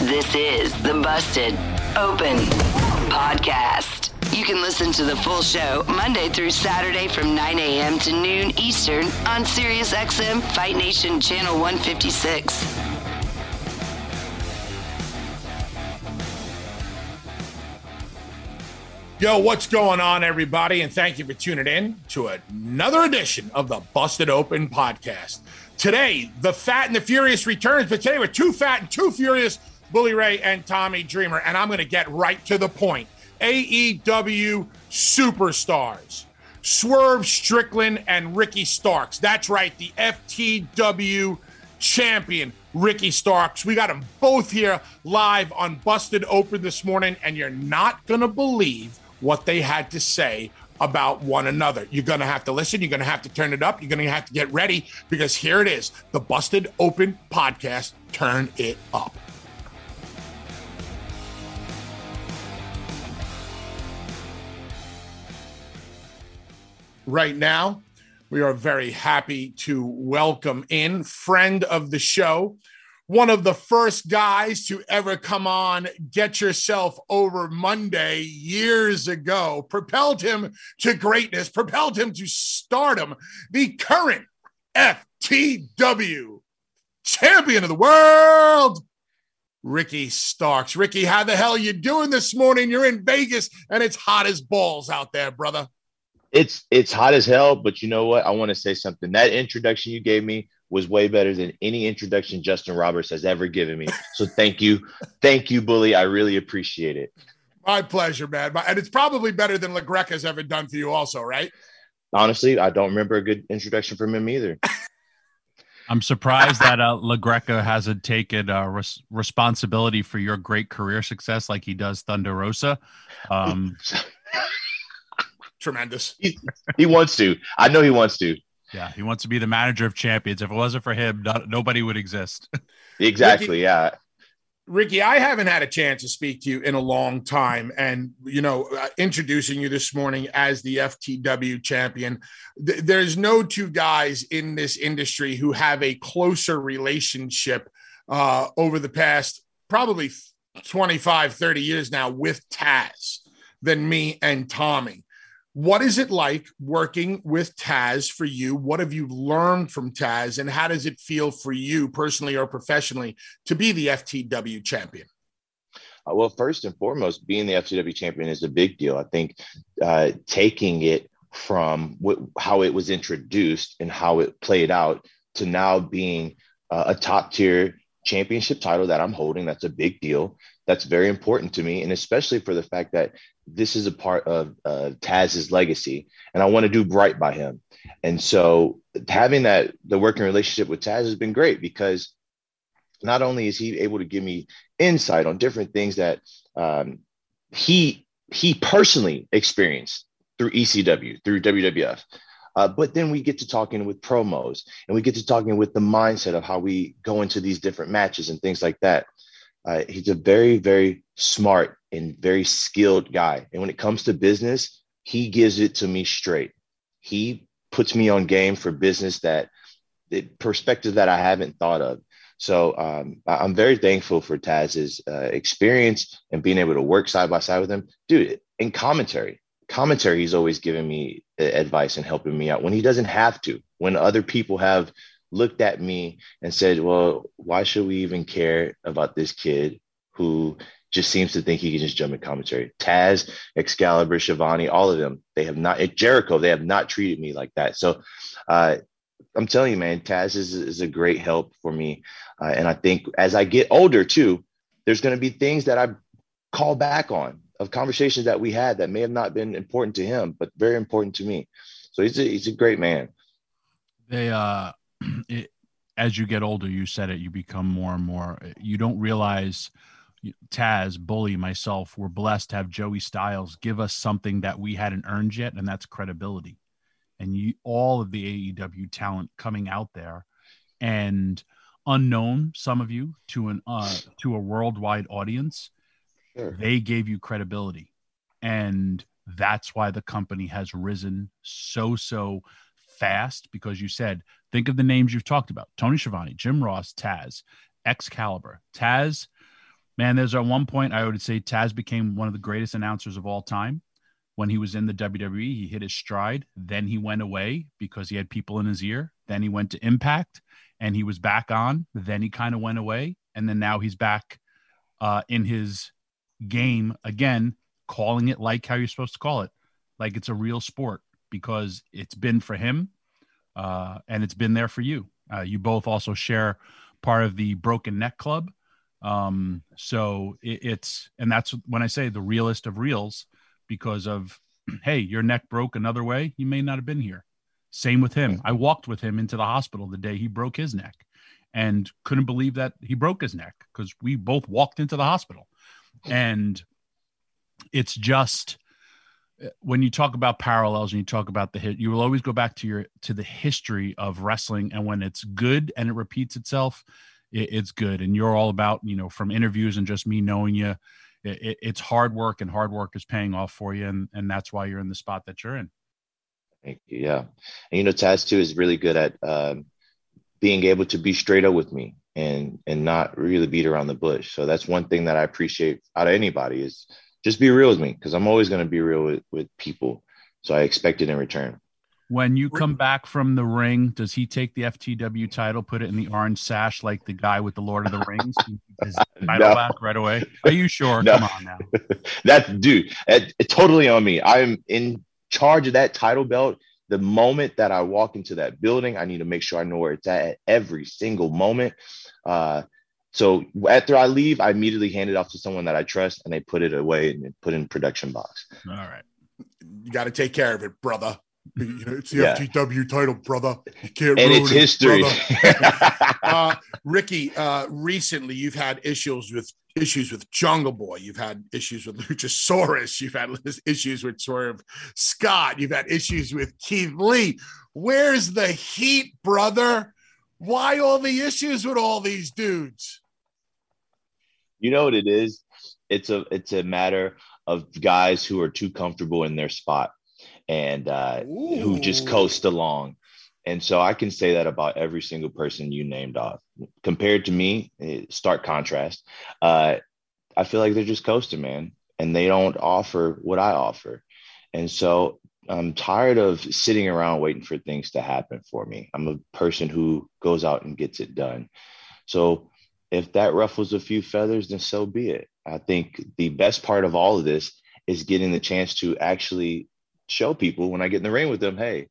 This is the Busted Open Podcast. You can listen to the full show Monday through Saturday from 9 a.m. to noon Eastern on SiriusXM Fight Nation Channel 156. Yo, what's going on, everybody? And thank you for tuning in to another edition of the Busted Open podcast. Today, the Fat and the Furious returns, but today we're too fat and too furious Bully Ray and Tommy Dreamer. And I'm going to get right to the point. AEW superstars. Swerve Strickland and Ricky Starks. That's right, the FTW champion, Ricky Starks. We got them both here live on Busted Open this morning, and you're not going to believe what they had to say about one another. You're going to have to listen. You're going to have to turn it up. You're going to have to get ready because here it is the Busted Open podcast. Turn it up. Right now. We are very happy to welcome in friend of the show, one of the first guys to ever come on Get Yourself Over Monday years ago, propelled him to greatness, propelled him to stardom, the current FTW champion of the world. Ricky Starks. Ricky, how the hell you doing this morning? You're in Vegas and it's hot as balls out there, brother it's it's hot as hell, but you know what? I want to say something. That introduction you gave me was way better than any introduction Justin Roberts has ever given me. So thank you, thank you, bully. I really appreciate it. My pleasure, man. And it's probably better than LaGreca has ever done for you, also, right? Honestly, I don't remember a good introduction from him either. I'm surprised that uh, LaGreca hasn't taken uh, res- responsibility for your great career success like he does Thunder Rosa. Um, tremendous. He, he wants to. I know he wants to. Yeah, he wants to be the manager of champions. If it wasn't for him, not, nobody would exist. exactly. Ricky, yeah. Ricky, I haven't had a chance to speak to you in a long time. And, you know, uh, introducing you this morning as the FTW champion, th- there's no two guys in this industry who have a closer relationship uh, over the past probably 25, 30 years now with Taz than me and Tommy. What is it like working with Taz for you? What have you learned from Taz, and how does it feel for you personally or professionally to be the FTW champion? Uh, well, first and foremost, being the FTW champion is a big deal. I think uh, taking it from how it was introduced and how it played out to now being uh, a top tier championship title that I'm holding, that's a big deal. That's very important to me. And especially for the fact that this is a part of uh, Taz's legacy, and I want to do right by him. And so, having that the working relationship with Taz has been great because not only is he able to give me insight on different things that um, he he personally experienced through ECW, through WWF. Uh, but then we get to talking with promos and we get to talking with the mindset of how we go into these different matches and things like that. Uh, he's a very, very smart and very skilled guy. And when it comes to business, he gives it to me straight. He puts me on game for business that the perspective that I haven't thought of. So um, I'm very thankful for Taz's uh, experience and being able to work side by side with him. Dude, in commentary, commentary, he's always giving me uh, advice and helping me out when he doesn't have to. When other people have looked at me and said, Well, why should we even care about this kid who just seems to think he can just jump in commentary. Taz, Excalibur, Schiavone, all of them, they have not, Jericho, they have not treated me like that. So uh, I'm telling you, man, Taz is, is a great help for me. Uh, and I think as I get older too, there's going to be things that I call back on of conversations that we had that may have not been important to him, but very important to me. So he's a, he's a great man. They, uh, it, as you get older, you said it, you become more and more, you don't realize Taz, Bully, myself, we're blessed to have Joey Styles give us something that we hadn't earned yet, and that's credibility. And you, all of the AEW talent coming out there, and unknown, some of you to an uh, to a worldwide audience, sure. they gave you credibility, and that's why the company has risen so so fast. Because you said, think of the names you've talked about: Tony Schiavone, Jim Ross, Taz, Excalibur, Taz Man, there's at one point I would say Taz became one of the greatest announcers of all time. When he was in the WWE, he hit his stride. Then he went away because he had people in his ear. Then he went to Impact and he was back on. Then he kind of went away. And then now he's back uh, in his game again, calling it like how you're supposed to call it, like it's a real sport because it's been for him uh, and it's been there for you. Uh, you both also share part of the Broken Neck Club um, so it, it's, and that's when I say the realest of reals because of, hey, your neck broke another way. You may not have been here. Same with him. I walked with him into the hospital the day he broke his neck and couldn't believe that he broke his neck because we both walked into the hospital. And it's just, when you talk about parallels and you talk about the hit, you will always go back to your to the history of wrestling, and when it's good and it repeats itself, it, it's good. And you're all about, you know, from interviews and just me knowing you, it, it's hard work and hard work is paying off for you. And, and that's why you're in the spot that you're in. Thank you. Yeah. And, you know, Taz too is really good at um, being able to be straight up with me and, and not really beat around the bush. So that's one thing that I appreciate out of anybody is just be real with me. Cause I'm always going to be real with, with people. So I expect it in return. When you come back from the ring, does he take the FTW title, put it in the orange sash like the guy with the Lord of the Rings? His title no. back right away. Are you sure? No. Come on now. That's dude. It, it, totally on me. I'm in charge of that title belt. The moment that I walk into that building, I need to make sure I know where it's at, at every single moment. Uh, so after I leave, I immediately hand it off to someone that I trust, and they put it away and put in production box. All right. You got to take care of it, brother. You know, it's the yeah. FTW title, brother. You can't and it's history. uh, Ricky, uh, recently you've had issues with issues with Jungle Boy. You've had issues with Luchasaurus. You've had issues with Swerve Scott. You've had issues with Keith Lee. Where's the heat, brother? Why all the issues with all these dudes? You know what it is? It's a it's a matter of guys who are too comfortable in their spot and uh, who just coast along. And so I can say that about every single person you named off. Compared to me, eh, stark contrast. Uh, I feel like they're just coasting, man, and they don't offer what I offer. And so I'm tired of sitting around waiting for things to happen for me. I'm a person who goes out and gets it done. So if that ruffles a few feathers, then so be it. I think the best part of all of this is getting the chance to actually show people when I get in the ring with them, hey,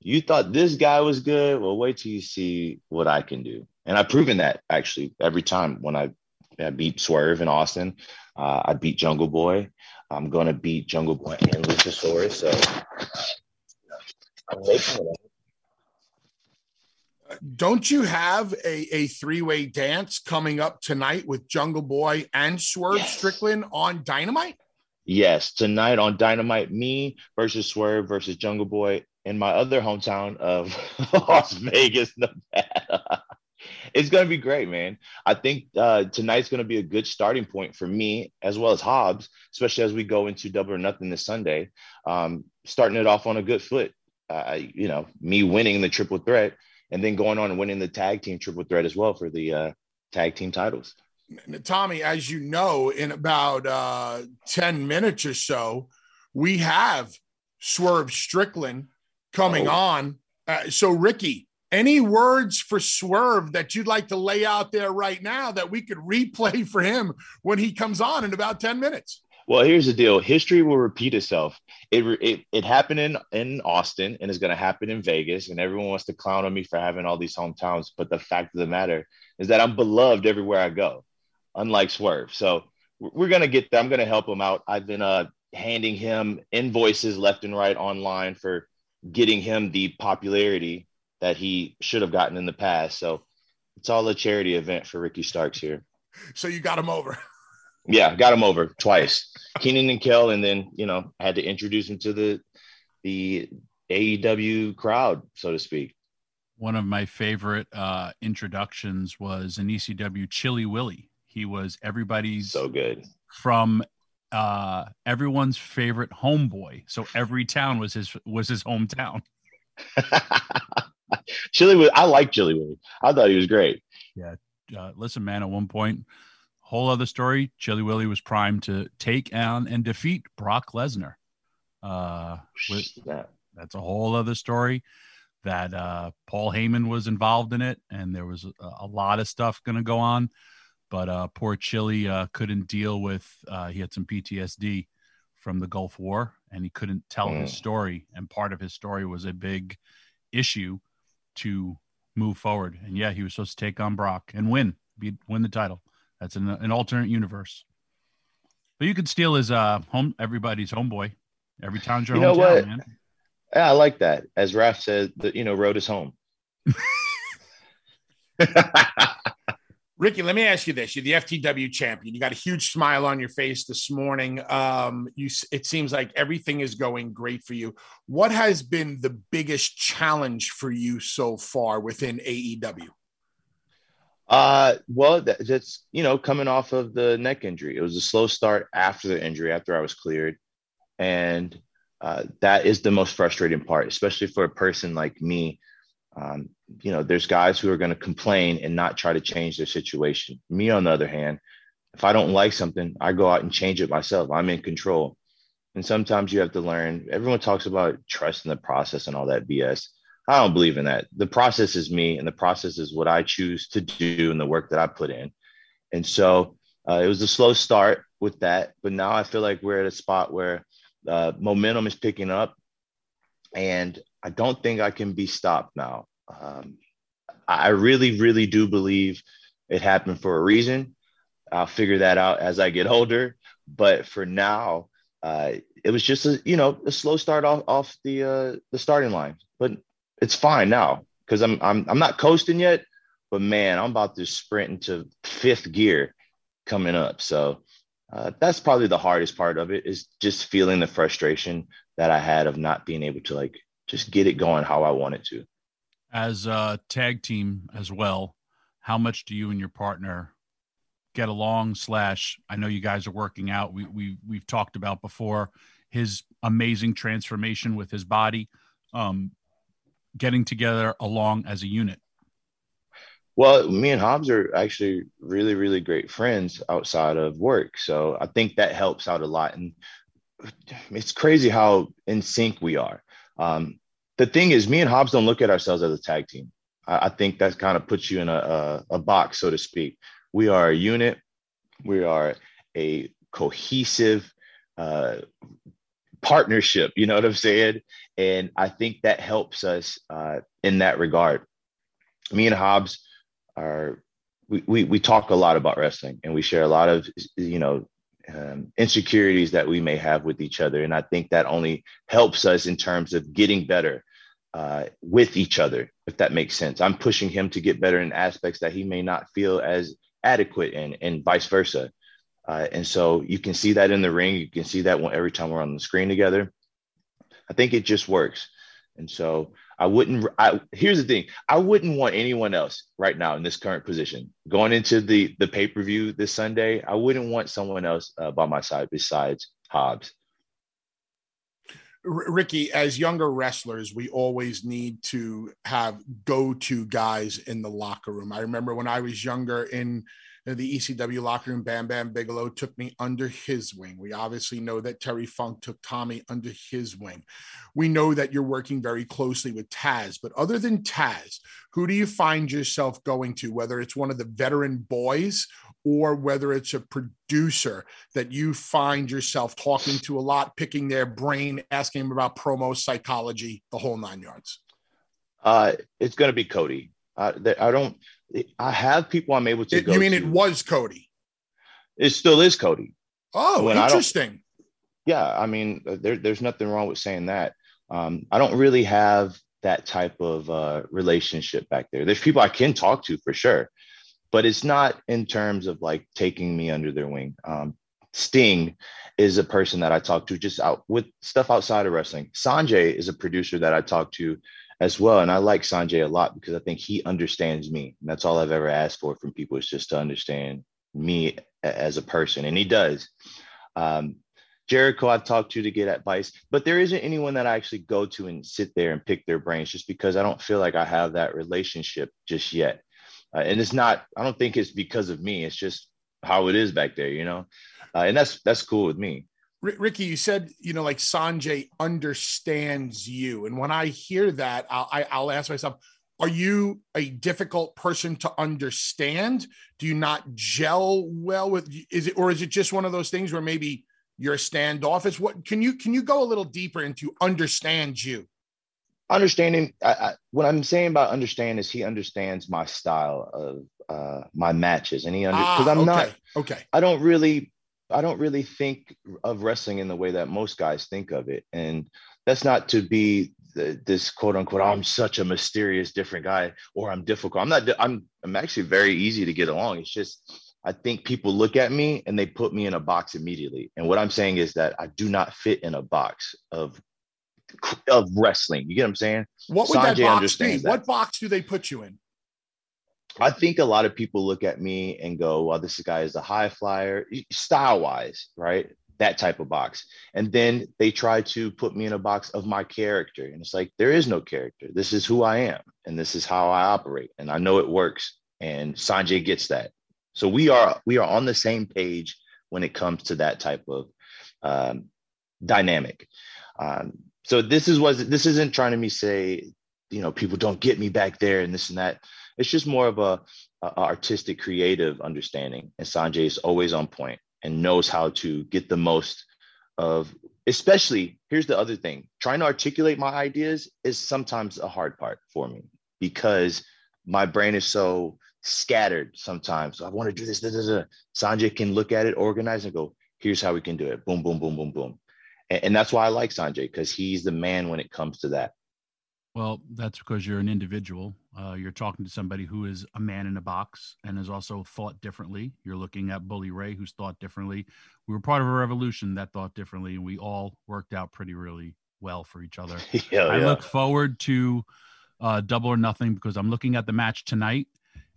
you thought this guy was good. Well, wait till you see what I can do. And I've proven that actually every time when I, I beat Swerve in Austin, uh, I beat Jungle Boy. I'm going to beat Jungle Boy and Luchasaurus. So I'm making it. Don't you have a, a three way dance coming up tonight with Jungle Boy and Swerve yes. Strickland on Dynamite? Yes, tonight on Dynamite, me versus Swerve versus Jungle Boy in my other hometown of Las Vegas, Nevada. it's going to be great, man. I think uh, tonight's going to be a good starting point for me as well as Hobbs, especially as we go into Double or Nothing this Sunday. Um, starting it off on a good foot. Uh, you know, me winning the triple threat and then going on and winning the tag team triple threat as well for the uh, tag team titles. Tommy, as you know, in about uh, 10 minutes or so, we have Swerve Strickland coming oh. on. Uh, so, Ricky, Any words for Swerve that you'd like to lay out there right now that we could replay for him when he comes on in about 10 minutes? Well, here's the deal. History will repeat itself. It it, it happened in, in Austin and it's going to happen in Vegas. And everyone wants to clown on me for having all these hometowns. But the fact of the matter is that I'm beloved everywhere I go, unlike Swerve. So we're going to get there. I'm going to help him out. I've been uh, handing him invoices left and right online for getting him the popularity that he should have gotten in the past. So it's all a charity event for Ricky Starks here. So you got him over. Yeah, got him over twice. Keenan and Kel, and then you know had to introduce him to the the AEW crowd, so to speak. One of my favorite uh, introductions was an ECW Chilly Willy. He was everybody's so good from uh, everyone's favorite homeboy. So every town was his was his hometown. Chilly, I like Chilly Willy. I thought he was great. Yeah. Uh, listen, man. At one point, whole other story. Chilly Willy was primed to take on and defeat Brock Lesnar. Uh, with, that's a whole other story. That uh, Paul Heyman was involved in it, and there was a, a lot of stuff going to go on. But uh, poor Chilly uh, couldn't deal with. Uh, he had some PTSD from the Gulf War, and he couldn't tell mm. his story. And part of his story was a big issue to move forward. And yeah, he was supposed to take on Brock and win, be, win the title. That's an, an alternate universe. But you could steal his uh home everybody's homeboy. Every town's your you know hometown, what? man. Yeah, I like that. As Raf said, the you know, road is home. Ricky, let me ask you this: You're the FTW champion. You got a huge smile on your face this morning. Um, you, it seems like everything is going great for you. What has been the biggest challenge for you so far within AEW? Uh, well, that, that's you know coming off of the neck injury. It was a slow start after the injury, after I was cleared, and uh, that is the most frustrating part, especially for a person like me. Um, you know, there's guys who are going to complain and not try to change their situation. Me, on the other hand, if I don't like something, I go out and change it myself. I'm in control. And sometimes you have to learn. Everyone talks about trust in the process and all that BS. I don't believe in that. The process is me, and the process is what I choose to do and the work that I put in. And so uh, it was a slow start with that, but now I feel like we're at a spot where uh, momentum is picking up, and I don't think I can be stopped now. Um, I really, really do believe it happened for a reason. I'll figure that out as I get older. But for now, uh, it was just a you know a slow start off off the uh, the starting line. But it's fine now because I'm I'm I'm not coasting yet, but man, I'm about to sprint into fifth gear coming up. So uh, that's probably the hardest part of it is just feeling the frustration that I had of not being able to like just get it going how I wanted to. As a tag team as well, how much do you and your partner get along? Slash, I know you guys are working out. We we we've talked about before his amazing transformation with his body. Um, getting together along as a unit? Well, me and Hobbs are actually really, really great friends outside of work. So I think that helps out a lot. And it's crazy how in sync we are. Um, the thing is, me and Hobbs don't look at ourselves as a tag team. I, I think that kind of puts you in a, a, a box, so to speak. We are a unit. We are a cohesive, uh, partnership. You know what I'm saying? And I think that helps us uh, in that regard. Me and Hobbs are we, we we talk a lot about wrestling, and we share a lot of you know um, insecurities that we may have with each other, and I think that only helps us in terms of getting better uh, with each other, if that makes sense. I'm pushing him to get better in aspects that he may not feel as adequate in, and vice versa. Uh, and so you can see that in the ring. You can see that when, every time we're on the screen together. I think it just works. And so I wouldn't. I, here's the thing: I wouldn't want anyone else right now in this current position going into the the pay per view this Sunday. I wouldn't want someone else uh, by my side besides Hobbs. Ricky, as younger wrestlers, we always need to have go to guys in the locker room. I remember when I was younger in the ECW locker room, Bam Bam Bigelow took me under his wing. We obviously know that Terry Funk took Tommy under his wing. We know that you're working very closely with Taz, but other than Taz, who do you find yourself going to, whether it's one of the veteran boys or whether it's a producer that you find yourself talking to a lot, picking their brain, asking them about promo psychology, the whole nine yards? Uh, it's going to be Cody. Uh, I don't. I have people I'm able to. It, you mean to. it was Cody? It still is Cody. Oh, when interesting. Yeah, I mean, uh, there, there's nothing wrong with saying that. Um, I don't really have that type of uh, relationship back there. There's people I can talk to for sure, but it's not in terms of like taking me under their wing. Um, Sting is a person that I talk to just out with stuff outside of wrestling. Sonjay is a producer that I talk to as well. And I like Sonjay a lot because I think he understands me. And that's all I've ever asked for from people is just to understand me as a person. And he does. Um, Jericho, I've talked to to get advice, but there isn't anyone that I actually go to and sit there and pick their brains just because I don't feel like I have that relationship just yet. Uh, and it's not, I don't think it's because of me. It's just how it is back there, you know? Uh, and that's, that's cool with me. Ricky, you said you know like Sonjay understands you, and when I hear that, I'll, I, will i will ask myself, are you a difficult person to understand? Do you not gel well with? Is it or is it just one of those things where maybe you're standoffish? What can you can you go a little deeper into understand you? Understanding I, I, what I'm saying about understand is he understands my style of uh, my matches, and he because ah, I'm okay. not okay. I don't really I don't really think of wrestling in the way that most guys think of it. And that's not to be the, this quote unquote, I'm such a mysterious, different guy, or I'm difficult. I'm not, I'm, I'm actually very easy to get along. It's just, I think people look at me and they put me in a box immediately. And what I'm saying is that I do not fit in a box of of wrestling. You get what I'm saying? What would Sonjay that box be? That. What box do they put you in? I think a lot of people look at me and go, well, this guy is a high flyer, style wise, right? That type of box. And then they try to put me in a box of my character. And it's like, there is no character. This is who I am. And this is how I operate. And I know it works. And Sonjay gets that. So we are we are on the same page when it comes to that type of um, dynamic. Um, so this is was this isn't trying to me say, you know, people don't get me back there and this and that it's just more of a, a artistic, creative understanding. And Sonjay is always on point and knows how to get the most of especially here's the other thing trying to articulate my ideas is sometimes a hard part for me because my brain is so scattered sometimes So i want to do this da, da, da. sonjay can look at it organize and go here's how we can do it boom boom boom boom boom and, and that's why i like sonjay because he's the man when it comes to that well, that's because you're an individual. Uh, you're talking to somebody who is a man in a box and has also thought differently. You're looking at Bully Ray, who's thought differently. We were part of a revolution that thought differently, and we all worked out pretty really well for each other. yeah, I yeah. look forward to uh, Double or Nothing because I'm looking at the match tonight,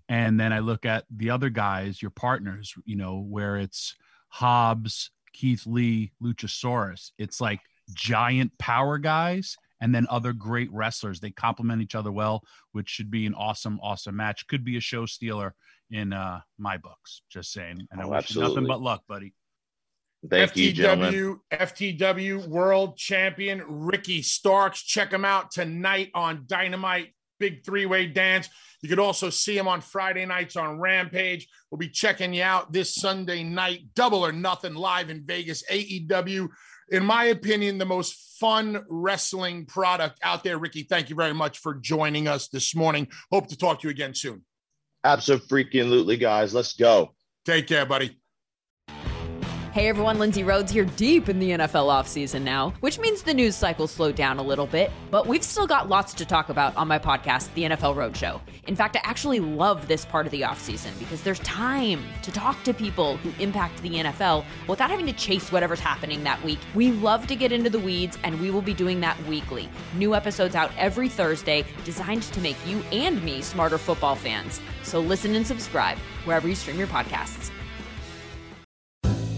and then I look at the other guys, your partners. You know, where it's Hobbs, Keith Lee, Luchasaurus. It's like giant power guys and then other great wrestlers. They complement each other well, which should be an awesome, awesome match. Could be a show stealer in uh, my books. Just saying. And I oh, wish absolutely. you nothing but luck, buddy. Thank FTW, you, gentlemen. FTW World Champion Ricky Starks. Check him out tonight on Dynamite. Big three way dance. You could also see him on Friday nights on Rampage. We'll be checking you out this Sunday night. Double or nothing live in Vegas. AEW in my opinion, the most fun wrestling product out there. Ricky, thank you very much for joining us this morning. Hope to talk to you again soon. Absolutely, guys. Let's go. Take care, buddy. Hey everyone, Lindsay Rhodes here, deep in the NFL offseason now, which means the news cycle slowed down a little bit, but we've still got lots to talk about on my podcast, The NFL Roadshow. In fact, I actually love this part of the offseason because there's time to talk to people who impact the NFL without having to chase whatever's happening that week. We love to get into the weeds, and we will be doing that weekly. New episodes out every Thursday, designed to make you and me smarter football fans. So listen and subscribe wherever you stream your podcasts.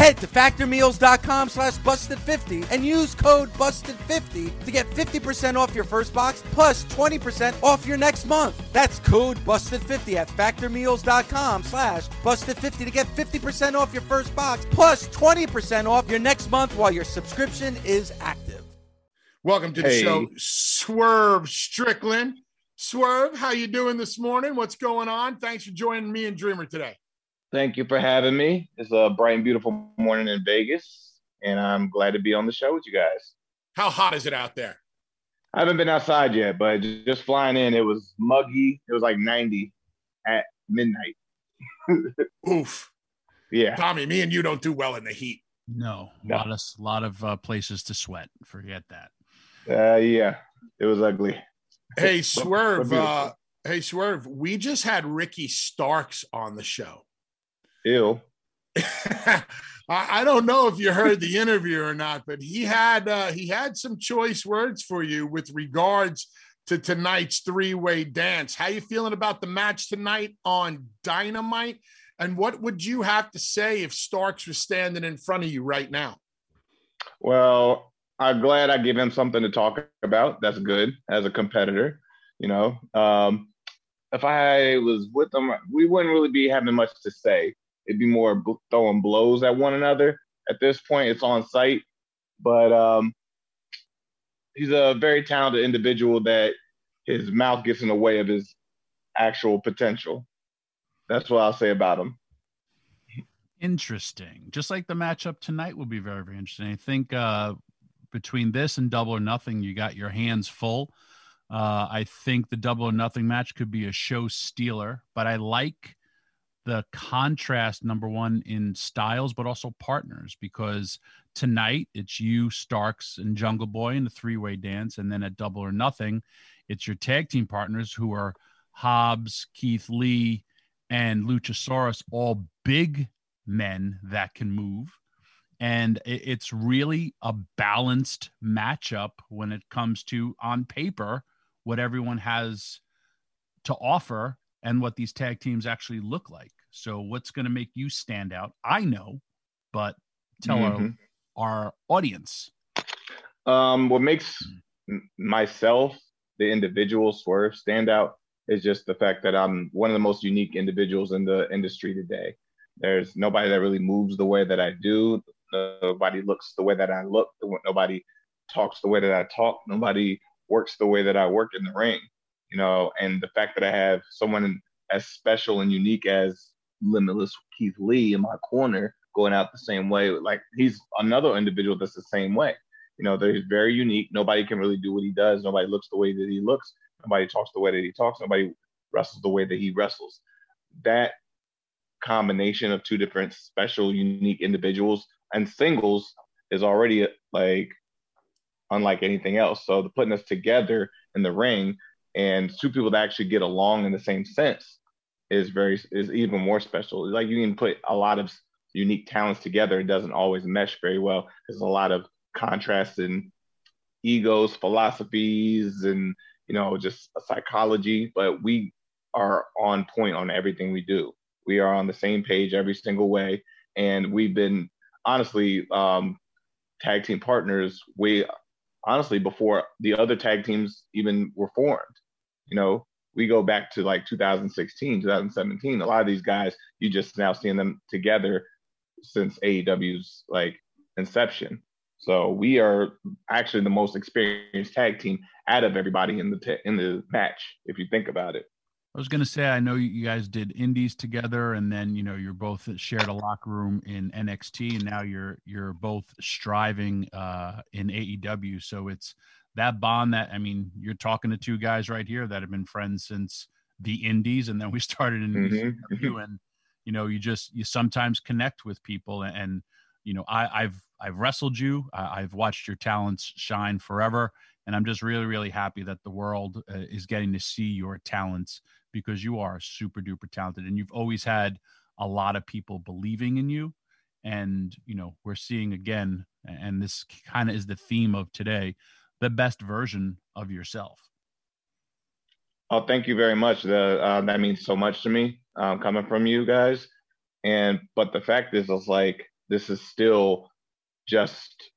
Head to factormeals.com slash busted50 and use code busted50 to get 50% off your first box plus 20% off your next month. That's code busted50 at factormeals.com slash busted50 to get 50% off your first box plus 20% off your next month while your subscription is active. Welcome to the Hey. show, Swerve Strickland. Swerve, how you doing this morning? What's going on? Thanks for joining me and Dreamer today. Thank you for having me. It's a bright and beautiful morning in Vegas, and I'm glad to be on the show with you guys. How hot is it out there? I haven't been outside yet, but just flying in, it was muggy. It was like 90 at midnight. Oof. Yeah. Tommy, me and you don't do well in the heat. No, a No. lot of lot of uh, places to sweat. Forget that. Uh, yeah. It was ugly. Hey, Swerve. Uh, hey, Swerve. We just had Ricky Starks on the show. Ew. I, I don't know if you heard the interview or not, but he had uh, he had some choice words for you with regards to tonight's three-way dance. How you feeling about the match tonight on Dynamite? And what would you have to say if Starks was standing in front of you right now? Well, I'm glad I give him something to talk about. That's good as a competitor. You know, um, if I was with him, we wouldn't really be having much to say. It'd be more throwing blows at one another. At this point, it's on site, but um, he's a very talented individual that his mouth gets in the way of his actual potential. That's what I'll say about him. Interesting. Just like the matchup tonight will be very, very interesting. I think uh, between this and Double or Nothing, you got your hands full. Uh, I think the Double or Nothing match could be a show stealer, but I like the contrast number one in styles, but also partners because tonight it's you, Starks, and Jungle Boy in the three way dance. And then at Double or Nothing, it's your tag team partners who are Hobbs, Keith Lee, and Luchasaurus, all big men that can move. And it's really a balanced matchup when it comes to on paper what everyone has to offer and what these tag teams actually look like. So, what's going to make you stand out? I know, but tell Mhm. our, our audience. Um, what makes m- myself, the individual Swerve, stand out is just the fact that I'm one of the most unique individuals in the industry today. There's nobody that really moves the way that I do. Nobody looks the way that I look. Nobody talks the way that I talk. Nobody works the way that I work in the ring. You know, and the fact that I have someone as special and unique as Limitless Keith Lee in my corner going out the same way, like he's another individual that's the same way. You know, they're very unique. Nobody can really do what he does. Nobody looks the way that he looks. Nobody talks the way that he talks. Nobody wrestles the way that he wrestles. That combination of two different special, unique individuals, and singles is already like unlike anything else. So the putting us together in the ring and two people that actually get along in the same sense is very is even more special. Like you can put a lot of unique talents together, it doesn't always mesh very well. There's a lot of contrast in egos, philosophies, and you know just psychology. But we are on point on everything we do. We are on the same page every single way, and we've been honestly um, tag team partners We honestly before the other tag teams even were formed. You know, we go back to like 2016, 2017. A lot of these guys, you just now seeing them together since AEW's like inception. So we are actually the most experienced tag team out of everybody in the in the match, if you think about it. I was going to say, I know you guys did indies together, and then you know you're both shared a locker room in NXT, and now you're you're both striving uh, in AEW. So it's that bond that I mean, you're talking to two guys right here that have been friends since the indies, and then we started in mm-hmm. ECW, and you know, you just you sometimes connect with people, and, and you know, I, I've I've wrestled you, I, I've watched your talents shine forever, and I'm just really really happy that the world uh, is getting to see your talents because you are super duper talented and you've always had a lot of people believing in you and you know we're seeing again and this kind of is the theme of today the best version of yourself oh thank you very much the, uh, that means so much to me um, coming from you guys and but the fact is it's like this is still just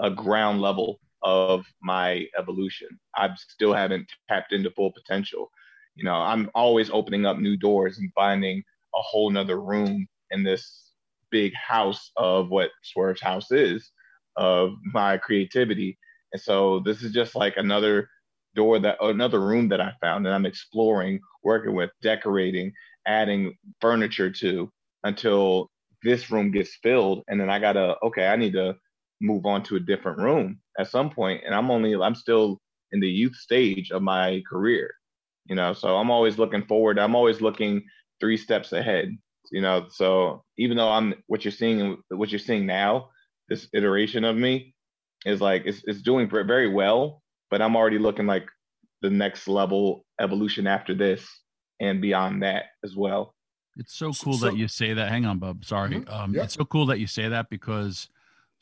a ground level of my evolution. I still haven't tapped into full potential. You know, I'm always opening up new doors and finding a whole nother room in this big house of what Swerve's house is, of my creativity. And so this is just like another door that another room that I found and I'm exploring, working with, decorating, adding furniture to until this room gets filled. And then I gotta, okay, I need to move on to a different room at some point and i'm only i'm still in the youth stage of my career you know so i'm always looking forward i'm always looking three steps ahead you know so even though i'm what you're seeing what you're seeing now this iteration of me is like it's, it's doing very well but i'm already looking like the next level evolution after this and beyond that as well it's so cool so, that you say that hang on bub sorry mm-hmm. um, yeah. it's so cool that you say that because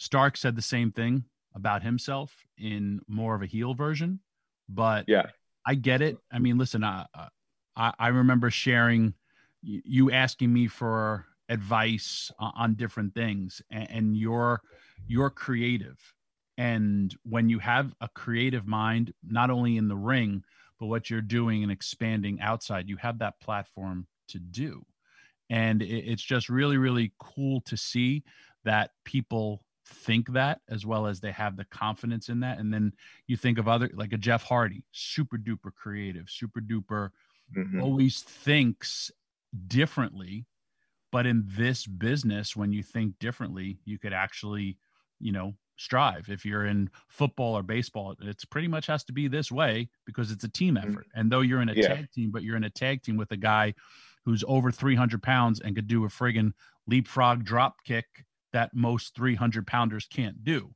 Stark said the same thing about himself in more of a heel version, but yeah, I get it. I mean, listen, I I, I remember sharing you asking me for advice on different things, and, you're you're creative, and when you have a creative mind, not only in the ring, but what you're doing and expanding outside, you have that platform to do, and it, it's just really really cool to see that people think that as well as they have the confidence in that. And then you think of other like a Jeff Hardy, super duper creative, super duper, mm-hmm. always thinks differently. But in this business, when you think differently, you could actually, you know, strive. If you're in football or baseball, it's pretty much has to be this way because it's a team mm-hmm. effort. And though you're in a yeah. tag team, but you're in a tag team with a guy who's over 300 pounds and could do a friggin' leapfrog drop kick that most 300 pounders can't do.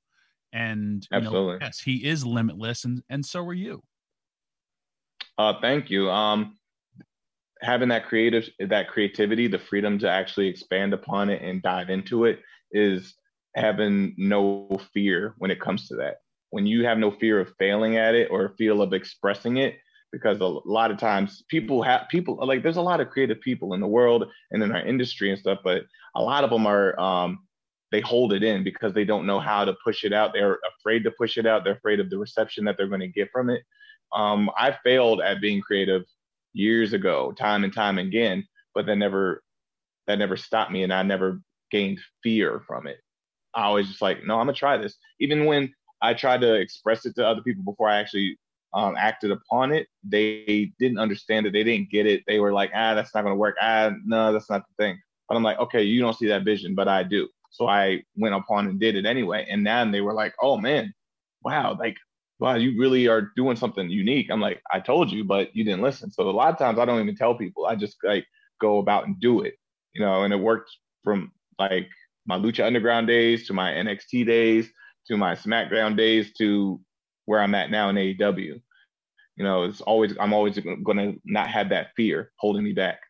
And Absolutely. Know, yes, he is limitless, and and so are you. Uh, thank you. Um, having that creative, that creativity, the freedom to actually expand upon it and dive into it is having no fear when it comes to that. When you have no fear of failing at it or feel of expressing it, because a lot of times people have people like there's a lot of creative people in the world and in our industry and stuff, but a lot of them are um, they hold it in because they don't know how to push it out. They're afraid to push it out. They're afraid of the reception that they're going to get from it. Um, I failed at being creative years ago, time and time again, but that never that never stopped me, and I never gained fear from it. I was just like, no, I'm gonna try this. Even when I tried to express it to other people before I actually um, acted upon it, they didn't understand it. They didn't get it. They were like, ah, that's not gonna work. Ah, no, that's not the thing. But I'm like, okay, you don't see that vision, but I do. So I went upon and did it anyway. And then they were like, oh man, wow, like, wow, you really are doing something unique. I'm like, I told you, but you didn't listen. So a lot of times I don't even tell people. I just like go about and do it. You know, and it worked from like my Lucha Underground days to my NXT days to my SmackDown days to where I'm at now in AEW. You know, it's always I'm always going to not have that fear holding me back.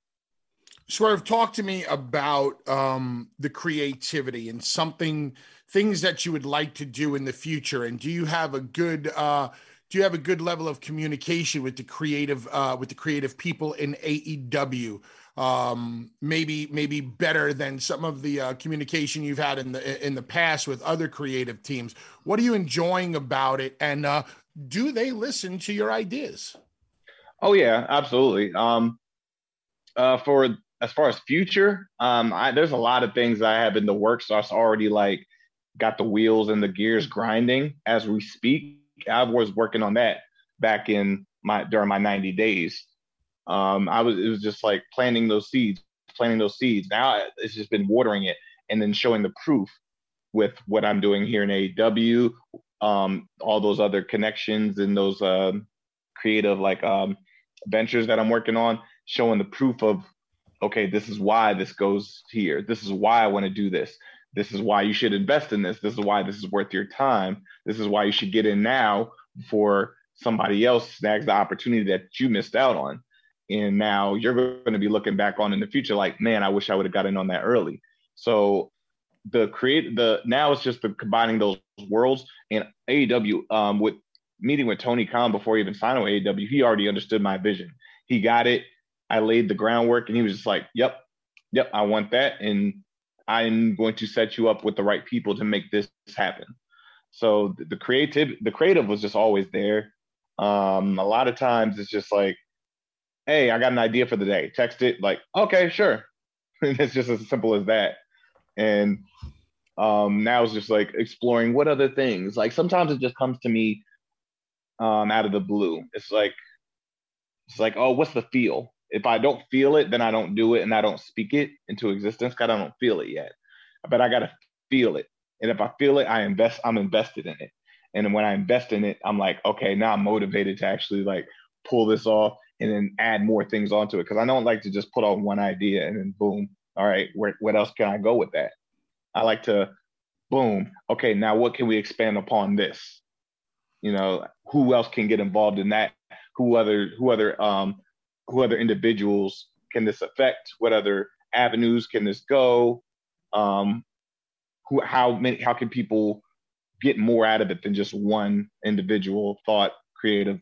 Swerve, talk to me about um, the creativity and something, things that you would like to do in the future. And do you have a good, uh, do you have a good level of communication with the creative, uh, with the creative people in AEW? Um, maybe, maybe better than some of the uh, communication you've had in the in the past with other creative teams. What are you enjoying about it? And uh, do they listen to your ideas? Oh yeah, absolutely. Um, uh, for as far as future, um, I, there's a lot of things I have in the works. It's already like got the wheels and the gears grinding as we speak. I was working on that back in my during my 90 days. Um, I was it was just like planting those seeds, planting those seeds. Now it's just been watering it and then showing the proof with what I'm doing here in AEW, um, all those other connections and those uh, creative like um, ventures that I'm working on, showing the proof of okay, this is why this goes here. This is why I want to do this. This is why you should invest in this. This is why this is worth your time. This is why you should get in now before somebody else snags the opportunity that you missed out on. And now you're going to be looking back on in the future like, man, I wish I would have got in on that early. So the create the now it's just the combining those worlds and AEW um, with meeting with Tony Khan before he even signed with AEW, he already understood my vision. He got it. I laid the groundwork and he was just like, yep, yep, I want that. And I'm going to set you up with the right people to make this happen. So the creative, the creative was just always there. Um, a lot of times it's just like, hey, I got an idea for the day. Text it like, okay, sure. And it's just as simple as that. And um, now it's just like exploring what other things. Like sometimes it just comes to me um, out of the blue. It's like it's like, oh, what's the feel? If I don't feel it, then I don't do it and I don't speak it into existence because I don't feel it yet. But I gotta feel it. And if I feel it, I invest, I'm invested in it. And when I invest in it, I'm like, okay, now I'm motivated to actually like pull this off and then add more things onto it. Cause I don't like to just put on one idea and then boom. All right, where, what else can I go with that? I like to boom. Okay, now what can we expand upon this? You know, who else can get involved in that? Who other who other um who other individuals can this affect? What other avenues can this go? Um, who, how many, how can people get more out of it than just one individual thought, creative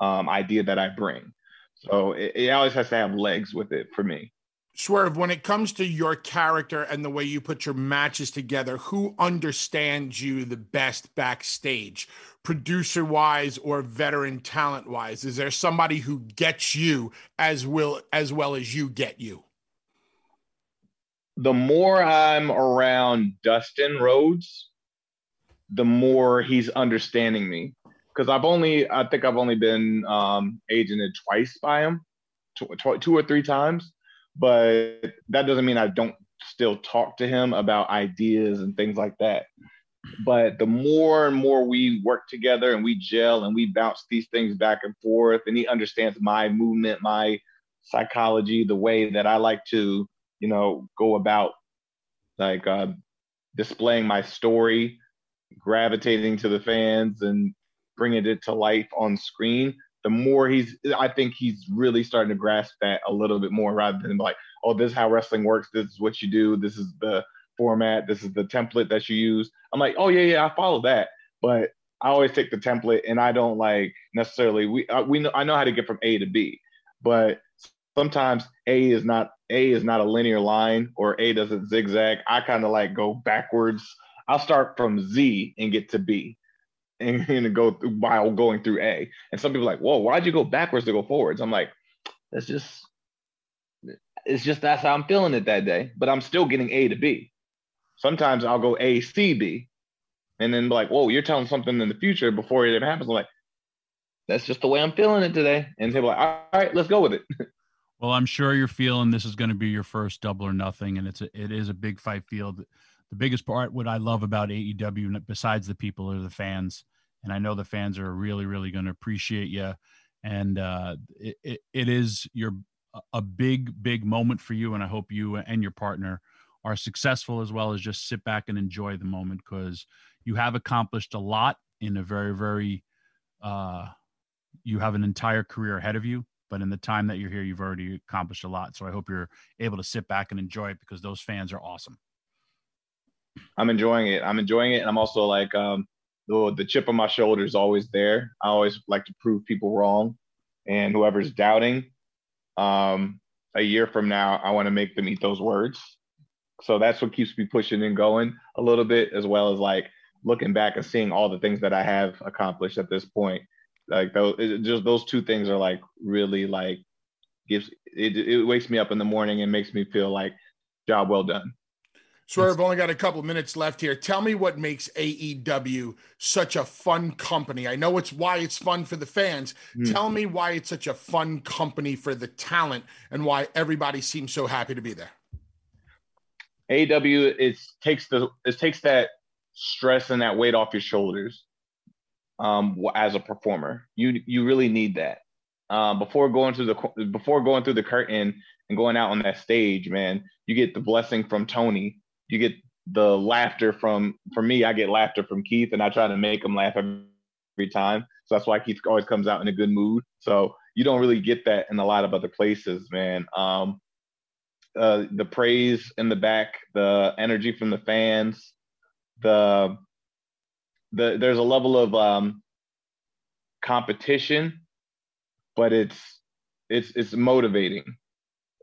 um, idea that I bring? So it, it always has to have legs with it for me. Swerve, when it comes to your character and the way you put your matches together, who understands you the best backstage, producer wise or veteran talent wise? Is there somebody who gets you as as well as you get you? The more I'm around Dustin Rhodes, the more he's understanding me. Because I've only, I think I've only been um, agented twice by him, two, two or three times but that doesn't mean I don't still talk to him about ideas and things like that. But the more and more we work together and we gel and we bounce these things back and forth, and he understands my movement, my psychology, the way that I like to, you know, go about like uh, displaying my story, gravitating to the fans and bringing it to life on screen the more he's I think he's really starting to grasp that a little bit more rather than like, oh, this is how wrestling works, this is what you do, this is the format, this is the template that you use. I'm like, oh yeah, yeah, I follow that. But I always take the template and I don't like necessarily we uh, we know I know how to get from A to B, but sometimes A is not A is not a linear line or A doesn't zigzag. I kind of like go backwards. I'll start from Z and get to B and, and go through while going through A. And some people are like, whoa, why'd you go backwards to go forwards? I'm like, that's just it's just that's how I'm feeling it that day. But I'm still getting A to B. Sometimes I'll go A, C, B, and then like, whoa, you're telling something in the future before it even happens. I'm like, that's just the way I'm feeling it today. And people like, all right, let's go with it. Well, I'm sure you're feeling this is going to be your first double or nothing, and it's a, it is a big fight field the biggest part what I love about AEW besides the people are the fans, and I know the fans are really really going to appreciate you, and uh, it, it, it is your a big, big moment for you. And I hope you and your partner are successful as well as just sit back and enjoy the moment because you have accomplished a lot in a very, very, uh, you have an entire career ahead of you. But in the time that you're here, you've already accomplished a lot. So I hope you're able to sit back and enjoy it because those fans are awesome. I'm enjoying it. I'm enjoying it. And I'm also like, um, the, the chip on my shoulder is always there. I always like to prove people wrong. And whoever's doubting, um, a year from now, I want to make them eat those words. So that's what keeps me pushing and going a little bit, as well as like looking back and seeing all the things that I have accomplished at this point. Like those, just those two things are like really like gives it, it wakes me up in the morning and makes me feel like job well done. Swerve, only got a couple minutes left here. Tell me what makes AEW such a fun company. I know it's why it's fun for the fans. Mm. Tell me why it's such a fun company for the talent and why everybody seems so happy to be there. AEW it takes the it takes that stress and that weight off your shoulders um, as a performer. You you really need that. Um, before going through the before going through the curtain and going out on that stage, man, you get the blessing from Tony you get the laughter from from me. I get laughter from Keith, and I try to make him laugh every time. So that's why Keith always comes out in a good mood. So you don't really get that in a lot of other places, man. Um, uh, the praise in the back, the energy from the fans, the the there's a level of um, competition, but it's it's it's motivating.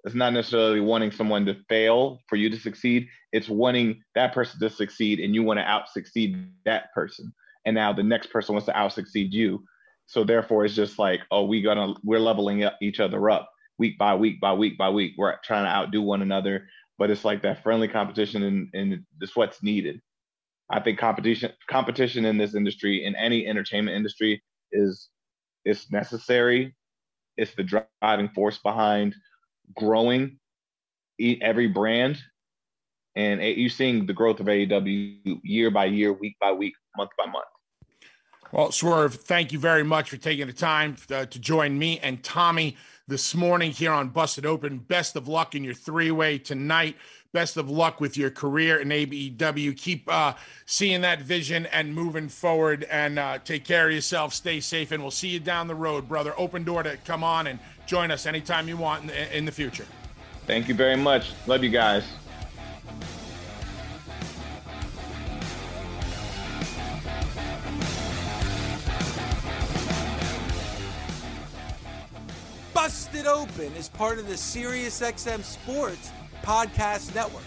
It's not necessarily wanting someone to fail for you to succeed. It's wanting that person to succeed and you want to out succeed that person. And now the next person wants to out succeed you. So therefore it's just like, oh, we gonna we're leveling up each other up week by week by week by week. We're trying to outdo one another. But it's like that friendly competition and, and it's what's needed. I think competition competition in this industry, in any entertainment industry, is it's necessary. It's the driving force behind growing every brand, and you're seeing the growth of AEW year by year, week by week, month by month. Well, Swerve, thank you very much for taking the time uh, to join me and Tommy this morning here on Busted Open. Best of luck in your three way tonight. Best of luck with your career in AEW. Keep uh, seeing that vision and moving forward and uh, take care of yourself. Stay safe, and we'll see you down the road, brother. Open door to come on and join us anytime you want in the, in the future. Thank you very much. Love you guys. Busted Open is part of the SiriusXM Sports Podcast Network.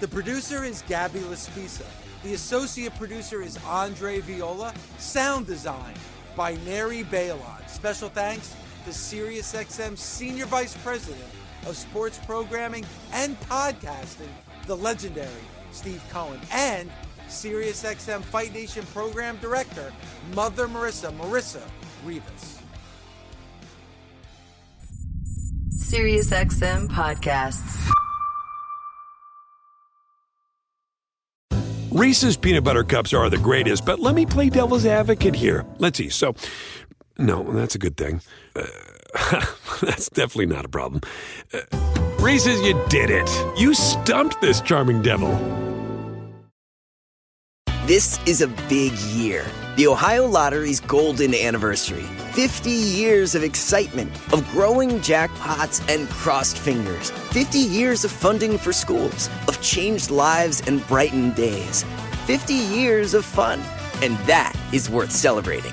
The producer is Gabby Laspisa. The associate producer is Andre Viola. Sound design by Neri Balon. Special thanks to SiriusXM Senior Vice President of Sports Programming and Podcasting, the legendary Steve Cohen, and SiriusXM Fight Nation Program Director, Mother Marissa, Marissa Rivas. SiriusXM Podcasts. Reese's peanut butter cups are the greatest, but let me play devil's advocate here. Let's see. So, no, that's a good thing. Uh, that's definitely not a problem. Uh, Reese's, you did it. You stumped this charming devil. This is a big year. The Ohio Lottery's golden anniversary. 50 years of excitement, of growing jackpots and crossed fingers. 50 years of funding for schools, of changed lives and brightened days. 50 years of fun. And that is worth celebrating.